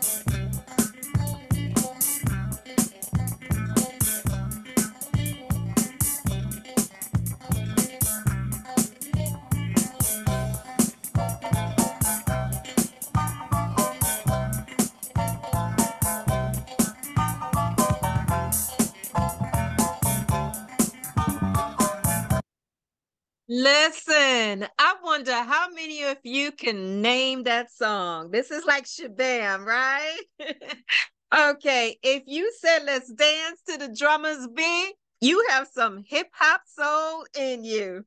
Thank you. Listen, I wonder how many of you can name that song. This is like Shazam, right? okay, if you said let's dance to the drummer's beat, you have some hip hop soul in you.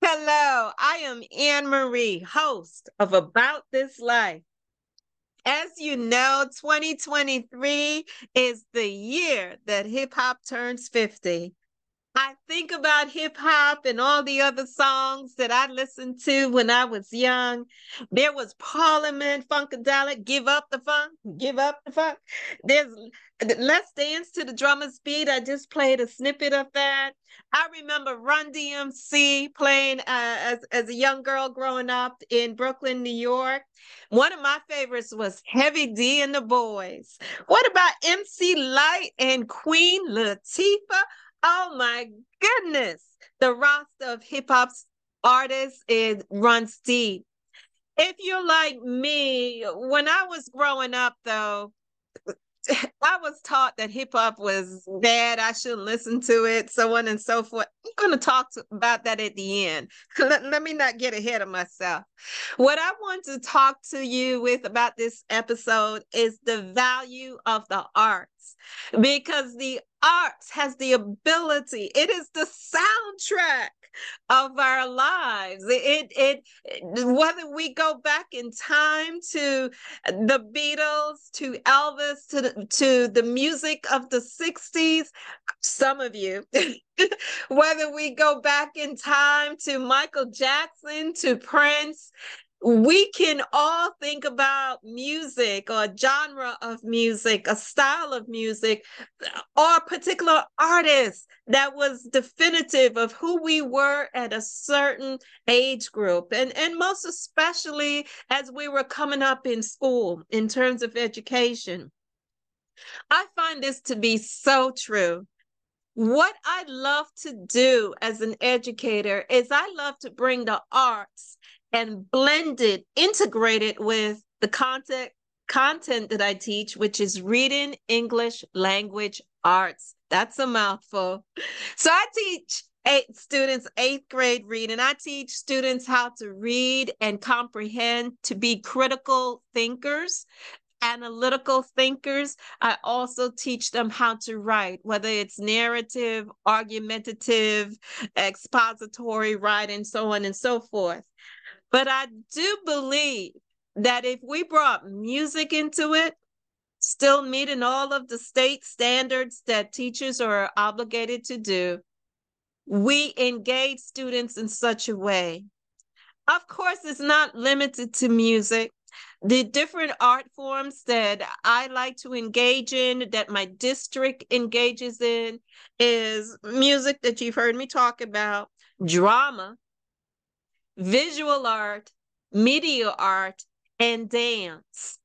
Hello, I am Anne Marie, host of About This Life. As you know, 2023 is the year that hip hop turns 50. I think about hip hop and all the other songs that I listened to when I was young. There was Parliament, Funkadelic, Give Up the Funk, Give Up the Funk. There's Let's Dance to the Drummer's Beat. I just played a snippet of that. I remember Run DMC playing uh, as, as a young girl growing up in Brooklyn, New York. One of my favorites was Heavy D and the Boys. What about MC Lyte and Queen Latifah? Oh my goodness. The roster of hip hop artists is runs deep. If you're like me, when I was growing up though, I was taught that hip hop was bad. I shouldn't listen to it, so on and so forth. I'm going to talk about that at the end. let, let me not get ahead of myself. What I want to talk to you with about this episode is the value of the arts because the arts has the ability, it is the soundtrack of our lives. It, it, whether we go back in time to the Beatles, to Elvis, to to the music of the 60s, some of you, whether we go back in time to Michael Jackson, to Prince, we can all think about music or genre of music, a style of music, or particular artist that was definitive of who we were at a certain age group. And, and most especially as we were coming up in school in terms of education. I find this to be so true. What I love to do as an educator is I love to bring the arts and blended, integrated with the content content that I teach, which is reading English language arts. That's a mouthful. So I teach eight students eighth grade reading. I teach students how to read and comprehend to be critical thinkers analytical thinkers. I also teach them how to write, whether it's narrative, argumentative, expository writing, so on and so forth. But I do believe that if we brought music into it, still meeting all of the state standards that teachers are obligated to do, we engage students in such a way. Of course, it's not limited to music. The different art forms that I like to engage in, that my district engages in, is music that you've heard me talk about, drama, visual art, media art, and dance.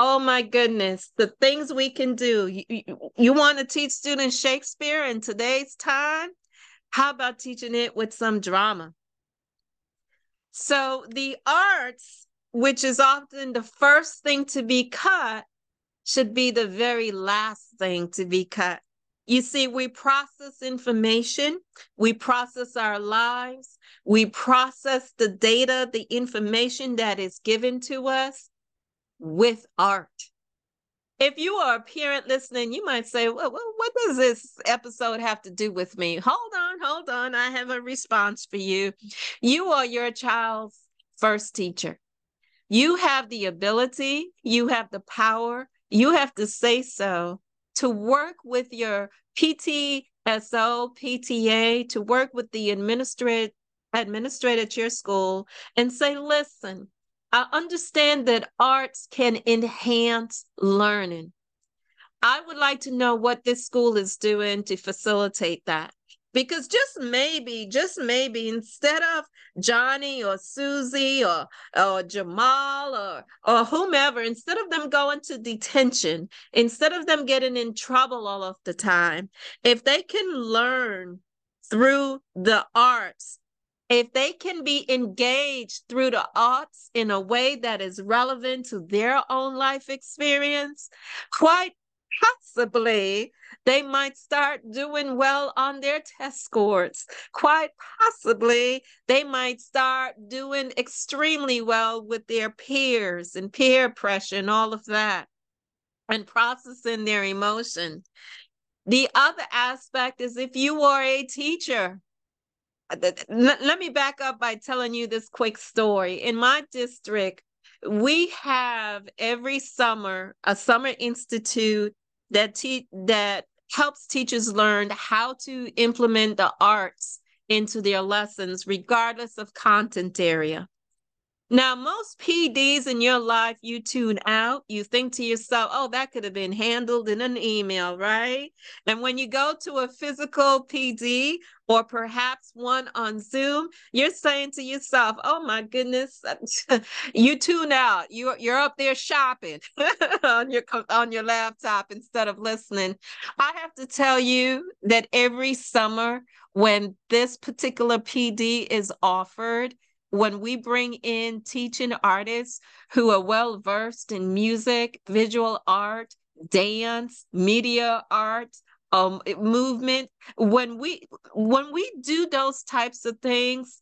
Oh my goodness, the things we can do. You, you, you want to teach students Shakespeare in today's time? How about teaching it with some drama? So, the arts, which is often the first thing to be cut, should be the very last thing to be cut. You see, we process information, we process our lives, we process the data, the information that is given to us with art. If you are a parent listening, you might say, well, what does this episode have to do with me? Hold on, hold on. I have a response for you. You are your child's first teacher. You have the ability, you have the power, you have to say so to work with your PTSO, PTA, to work with the administrator, administrator at your school and say, listen, I understand that arts can enhance learning. I would like to know what this school is doing to facilitate that. Because just maybe, just maybe, instead of Johnny or Susie or or Jamal or or whomever, instead of them going to detention, instead of them getting in trouble all of the time, if they can learn through the arts, if they can be engaged through the arts in a way that is relevant to their own life experience, quite possibly they might start doing well on their test scores. Quite possibly they might start doing extremely well with their peers and peer pressure and all of that and processing their emotion. The other aspect is if you are a teacher, uh, let me back up by telling you this quick story. In my district, we have every summer a summer institute that te- that helps teachers learn how to implement the arts into their lessons regardless of content area. Now, most PDs in your life, you tune out. You think to yourself, oh, that could have been handled in an email, right? And when you go to a physical PD or perhaps one on Zoom, you're saying to yourself, oh my goodness, you tune out. You, you're up there shopping on your on your laptop instead of listening. I have to tell you that every summer when this particular PD is offered, when we bring in teaching artists who are well versed in music, visual art, dance, media art, um, movement, when we when we do those types of things,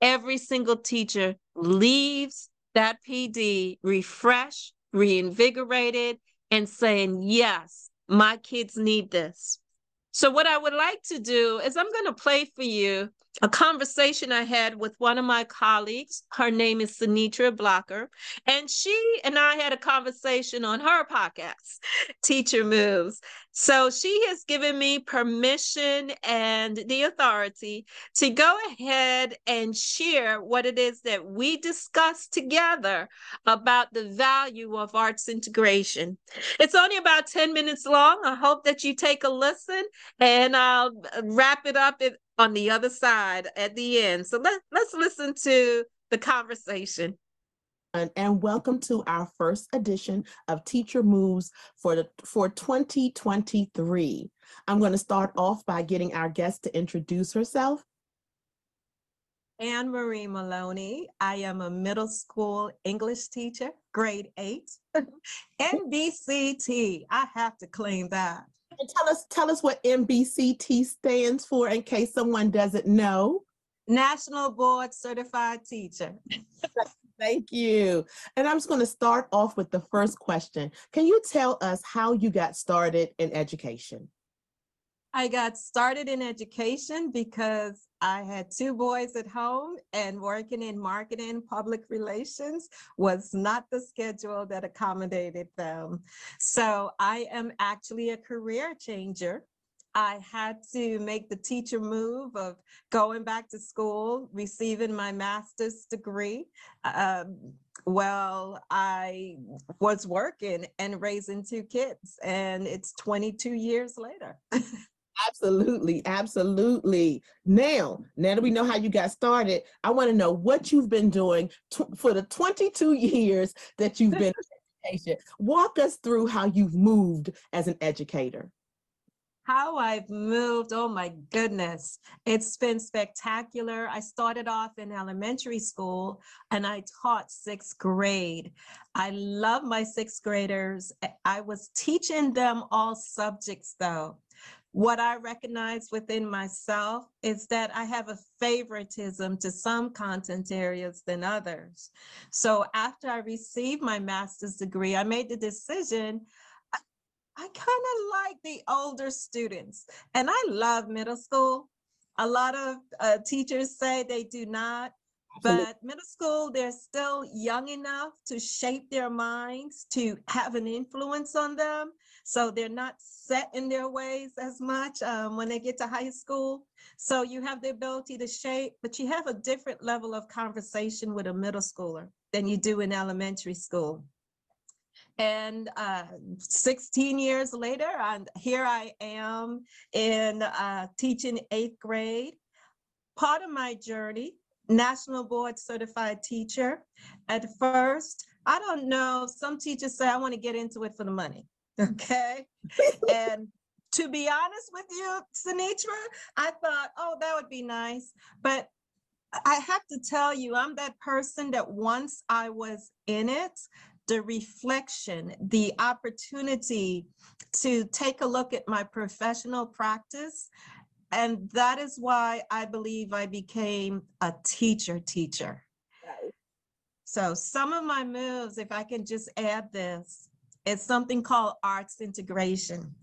every single teacher leaves that PD refreshed, reinvigorated, and saying, "Yes, my kids need this." So, what I would like to do is, I'm going to play for you a conversation I had with one of my colleagues. Her name is Senetra Blocker. And she and I had a conversation on her podcast, Teacher Moves. So she has given me permission and the authority to go ahead and share what it is that we discussed together about the value of arts integration. It's only about 10 minutes long. I hope that you take a listen and I'll wrap it up on the other side at the end. So let, let's listen to the conversation. And, and welcome to our first edition of Teacher Moves for the for 2023. I'm going to start off by getting our guest to introduce herself. Anne Marie Maloney. I am a middle school English teacher, grade eight. NBCT. I have to claim that. And tell us, tell us what NBCT stands for in case someone doesn't know. National Board Certified Teacher. Thank you. And I'm just going to start off with the first question. Can you tell us how you got started in education? I got started in education because I had two boys at home and working in marketing, public relations was not the schedule that accommodated them. So I am actually a career changer. I had to make the teacher move of going back to school, receiving my master's degree. Um, well, I was working and raising two kids, and it's 22 years later. Absolutely, absolutely. Now, now that we know how you got started, I want to know what you've been doing for the 22 years that you've been in education. Walk us through how you've moved as an educator. How I've moved, oh my goodness. It's been spectacular. I started off in elementary school and I taught sixth grade. I love my sixth graders. I was teaching them all subjects though. What I recognize within myself is that I have a favoritism to some content areas than others. So after I received my master's degree, I made the decision I, I kind of like the older students, and I love middle school. A lot of uh, teachers say they do not, but middle school, they're still young enough to shape their minds, to have an influence on them. So they're not set in their ways as much um, when they get to high school. So you have the ability to shape, but you have a different level of conversation with a middle schooler than you do in elementary school. And uh, 16 years later, and here I am in uh, teaching eighth grade. Part of my journey, national board certified teacher. At first, I don't know, some teachers say, I want to get into it for the money. Okay. and to be honest with you, Senetra, I thought, oh, that would be nice. But I have to tell you, I'm that person that once I was in it, the reflection, the opportunity to take a look at my professional practice. And that is why I believe I became a teacher teacher. So some of my moves, if I can just add this, is something called arts integration.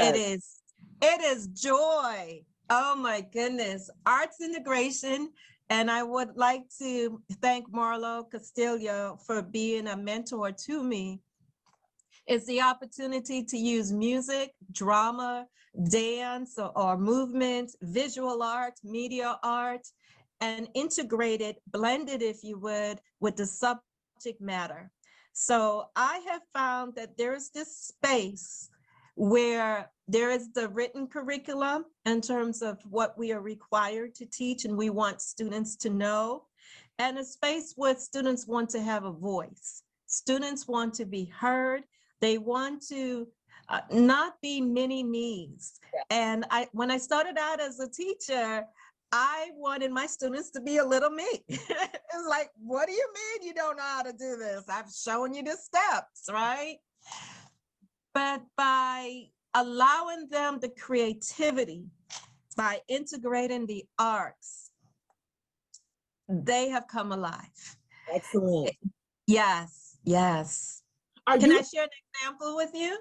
It is, it is joy. Oh my goodness. Arts integration. And I would like to thank Marlo Castillo for being a mentor to me. It's the opportunity to use music, drama, dance, or, or movement, visual art, media art, and integrate it, blend if you would, with the subject matter. So I have found that there's this space where there is the written curriculum in terms of what we are required to teach and we want students to know, and a space where students want to have a voice. Students want to be heard. They want to uh, not be mini me's. And I, when I started out as a teacher, I wanted my students to be a little me. it's like, what do you mean you don't know how to do this? I've shown you the steps, right? But by allowing them the creativity, by integrating the arts, they have come alive. Excellent. Yes, yes. Are Can you I share an example with you?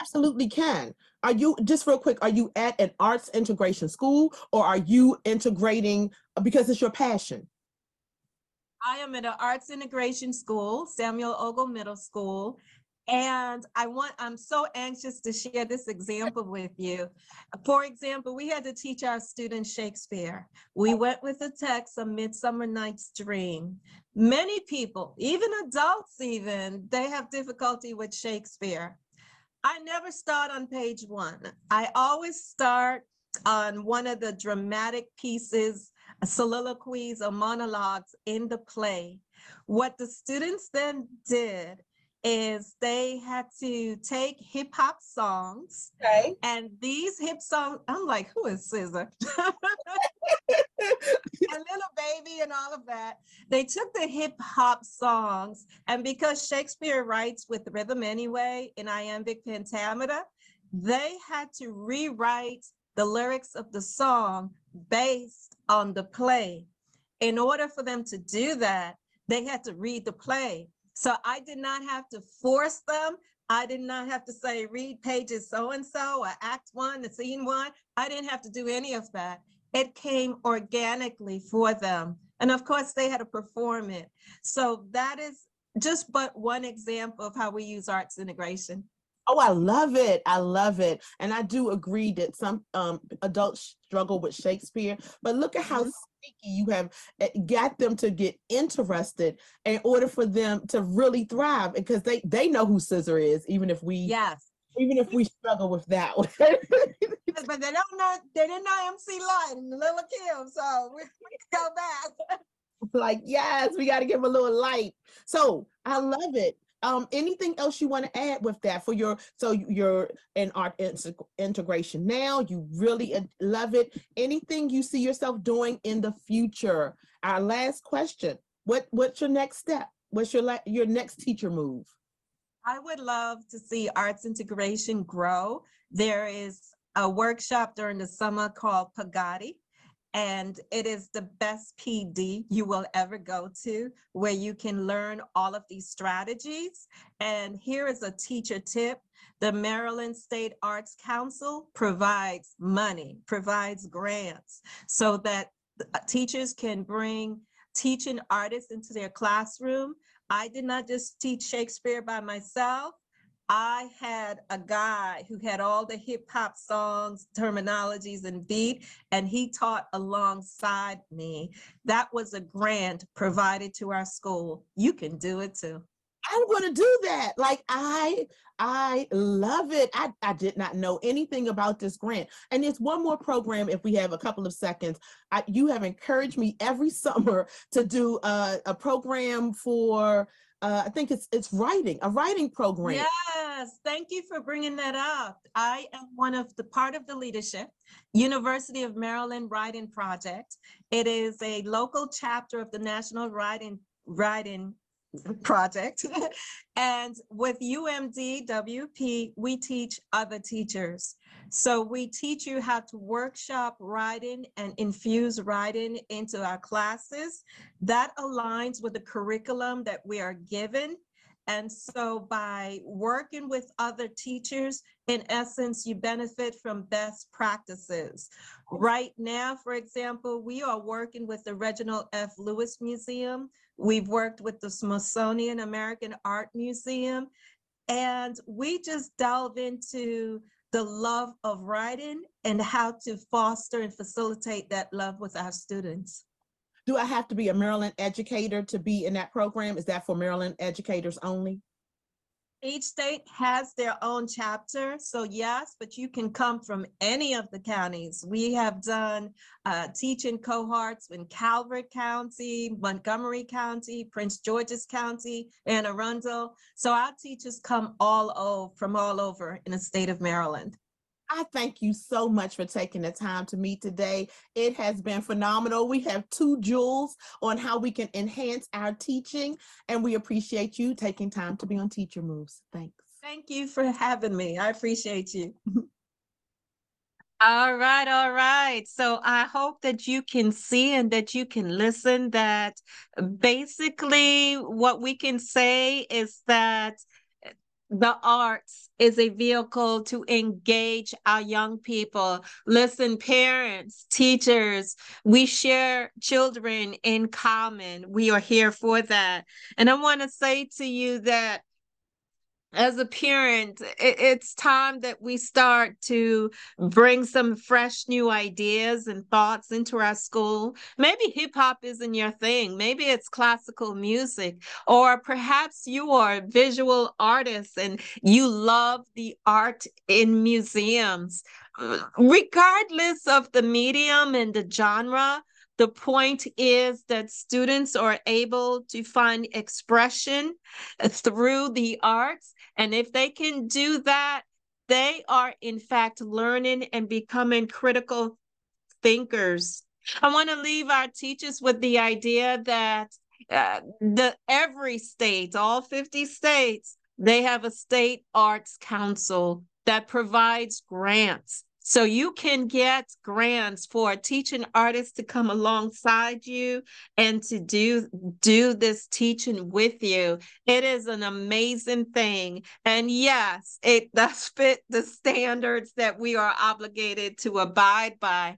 Absolutely can? Are you just real quick? Are you at an arts integration school or are you integrating because it's your passion? I am at an arts integration school, Samuel Ogle Middle School. And I want, I'm so anxious to share this example with you. For example, we had to teach our students Shakespeare. We went with the text, A Midsummer Night's Dream. Many people, even adults even, they have difficulty with Shakespeare. I never start on page one. I always start on one of the dramatic pieces, soliloquies or monologues in the play. What the students then did is they had to take hip hop songs Okay. and these hip songs, I'm like, who is SZA? and Little Baby and all of that. They took the hip hop songs, and because Shakespeare writes with rhythm anyway in iambic pentameter, they had to rewrite the lyrics of the song based on the play. In order for them to do that, they had to read the play. So I did not have to force them. I did not have to say, read pages so-and-so or act one, the scene one. I didn't have to do any of that. It came organically for them. And of course, they had to perform it. So that is just but one example of how we use arts integration. Oh, I love it. I love it. And I do agree that some um, adults struggle with Shakespeare, but look at how Mhm. sneaky you have uh, got them to get interested in order for them to really thrive because they they know who SZA is, even if we Yes. Even if we struggle with that one. But they don't know, they didn't know MC Lyte and Little Kim, so we, we can go back. like, yes, we got to give 'em a little light. So I love it. Um, anything else you want to add with that for your so you're in art integration now? You really love it. Anything you see yourself doing in the future? Our last question: What what's your next step? What's your your next teacher move? I would love to see arts integration grow. There is a workshop during the summer called Pagati. And it is the best PD you will ever go to, where you can learn all of these strategies. And here is a teacher tip. The Maryland State Arts Council provides money, provides grants, so that uh, teachers can bring teaching artists into their classroom I did not just teach Shakespeare by myself. I had a guy who had all the hip hop songs, terminologies, and beat, and he taught alongside me. That was a grant provided to our school. You can do it too. I want to do that. Like I I love it. I, I did not know anything about this grant. And it's one more program if we have a couple of seconds. I, you have encouraged me every summer to do a, a program for uh, I think it's it's writing, a writing program. Yes, thank you for bringing that up. I am one of the part of the leadership, University of Maryland Writing Project. It is a local chapter of the National Writing Writing project. and with UMD WP, we teach other teachers. So we teach you how to workshop writing and infuse writing into our classes. That aligns with the curriculum that we are given. And so by working with other teachers, in essence, you benefit from best practices. Right now, for example, we are working with the Reginald F. Lewis Museum We've worked with the Smithsonian American Art Museum, and we just delve into the love of writing and how to foster and facilitate that love with our students. Do I have to be a Maryland educator to be in that program? Is that for Maryland educators only? Each state has their own chapter. So yes, but you can come from any of the counties. We have done uh, teaching cohorts in Calvert County, Montgomery County, Prince George's County, Anne Arundel. So our teachers come all over from all over in the state of Maryland. I thank you so much for taking the time to meet today. It has been phenomenal. We have two jewels on how we can enhance our teaching, and we appreciate you taking time to be on Teacher Moves. Thanks. Thank you for having me. I appreciate you. All right, all right. So I hope that you can see and that you can listen that basically what we can say is that the arts is a vehicle to engage our young people. Listen, parents, teachers, we share children in common. We are here for that. And I want to say to you that as a parent, it, it's time that we start to bring some fresh new ideas and thoughts into our school. Maybe hip hop isn't your thing. Maybe it's classical music, or perhaps you are a visual artist and you love the art in museums. Regardless of the medium and the genre, the point is that students are able to find expression through the arts. And if they can do that, they are in fact learning and becoming critical thinkers. I want to leave our teachers with the idea that uh, the every state, all 50 states, they have a state arts council that provides grants so you can get grants for teaching artists to come alongside you and to do do this teaching with you. It is an amazing thing. And yes, it does fit the standards that we are obligated to abide by.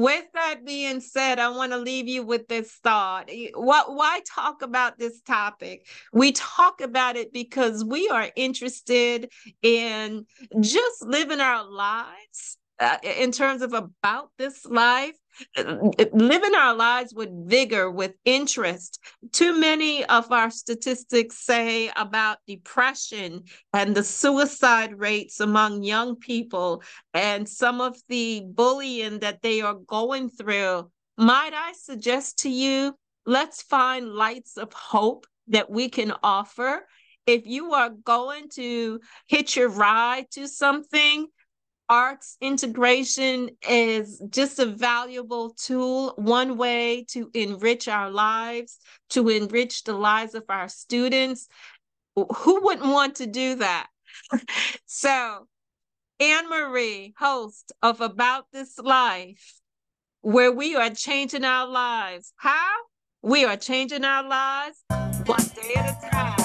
With that being said, I want to leave you with this thought. What why talk about this topic? We talk about it because we are interested in just living our lives uh, in terms of about this life, living our lives with vigor, with interest. Too many of our statistics say about depression and the suicide rates among young people and some of the bullying that they are going through. Might I suggest to you, let's find lights of hope that we can offer. If you are going to hitch your ride to something, arts integration is just a valuable tool, one way to enrich our lives, to enrich the lives of our students. Who wouldn't want to do that? so, Anne Marie, host of About This Life, where we are changing our lives. How? We are changing our lives one day at a time.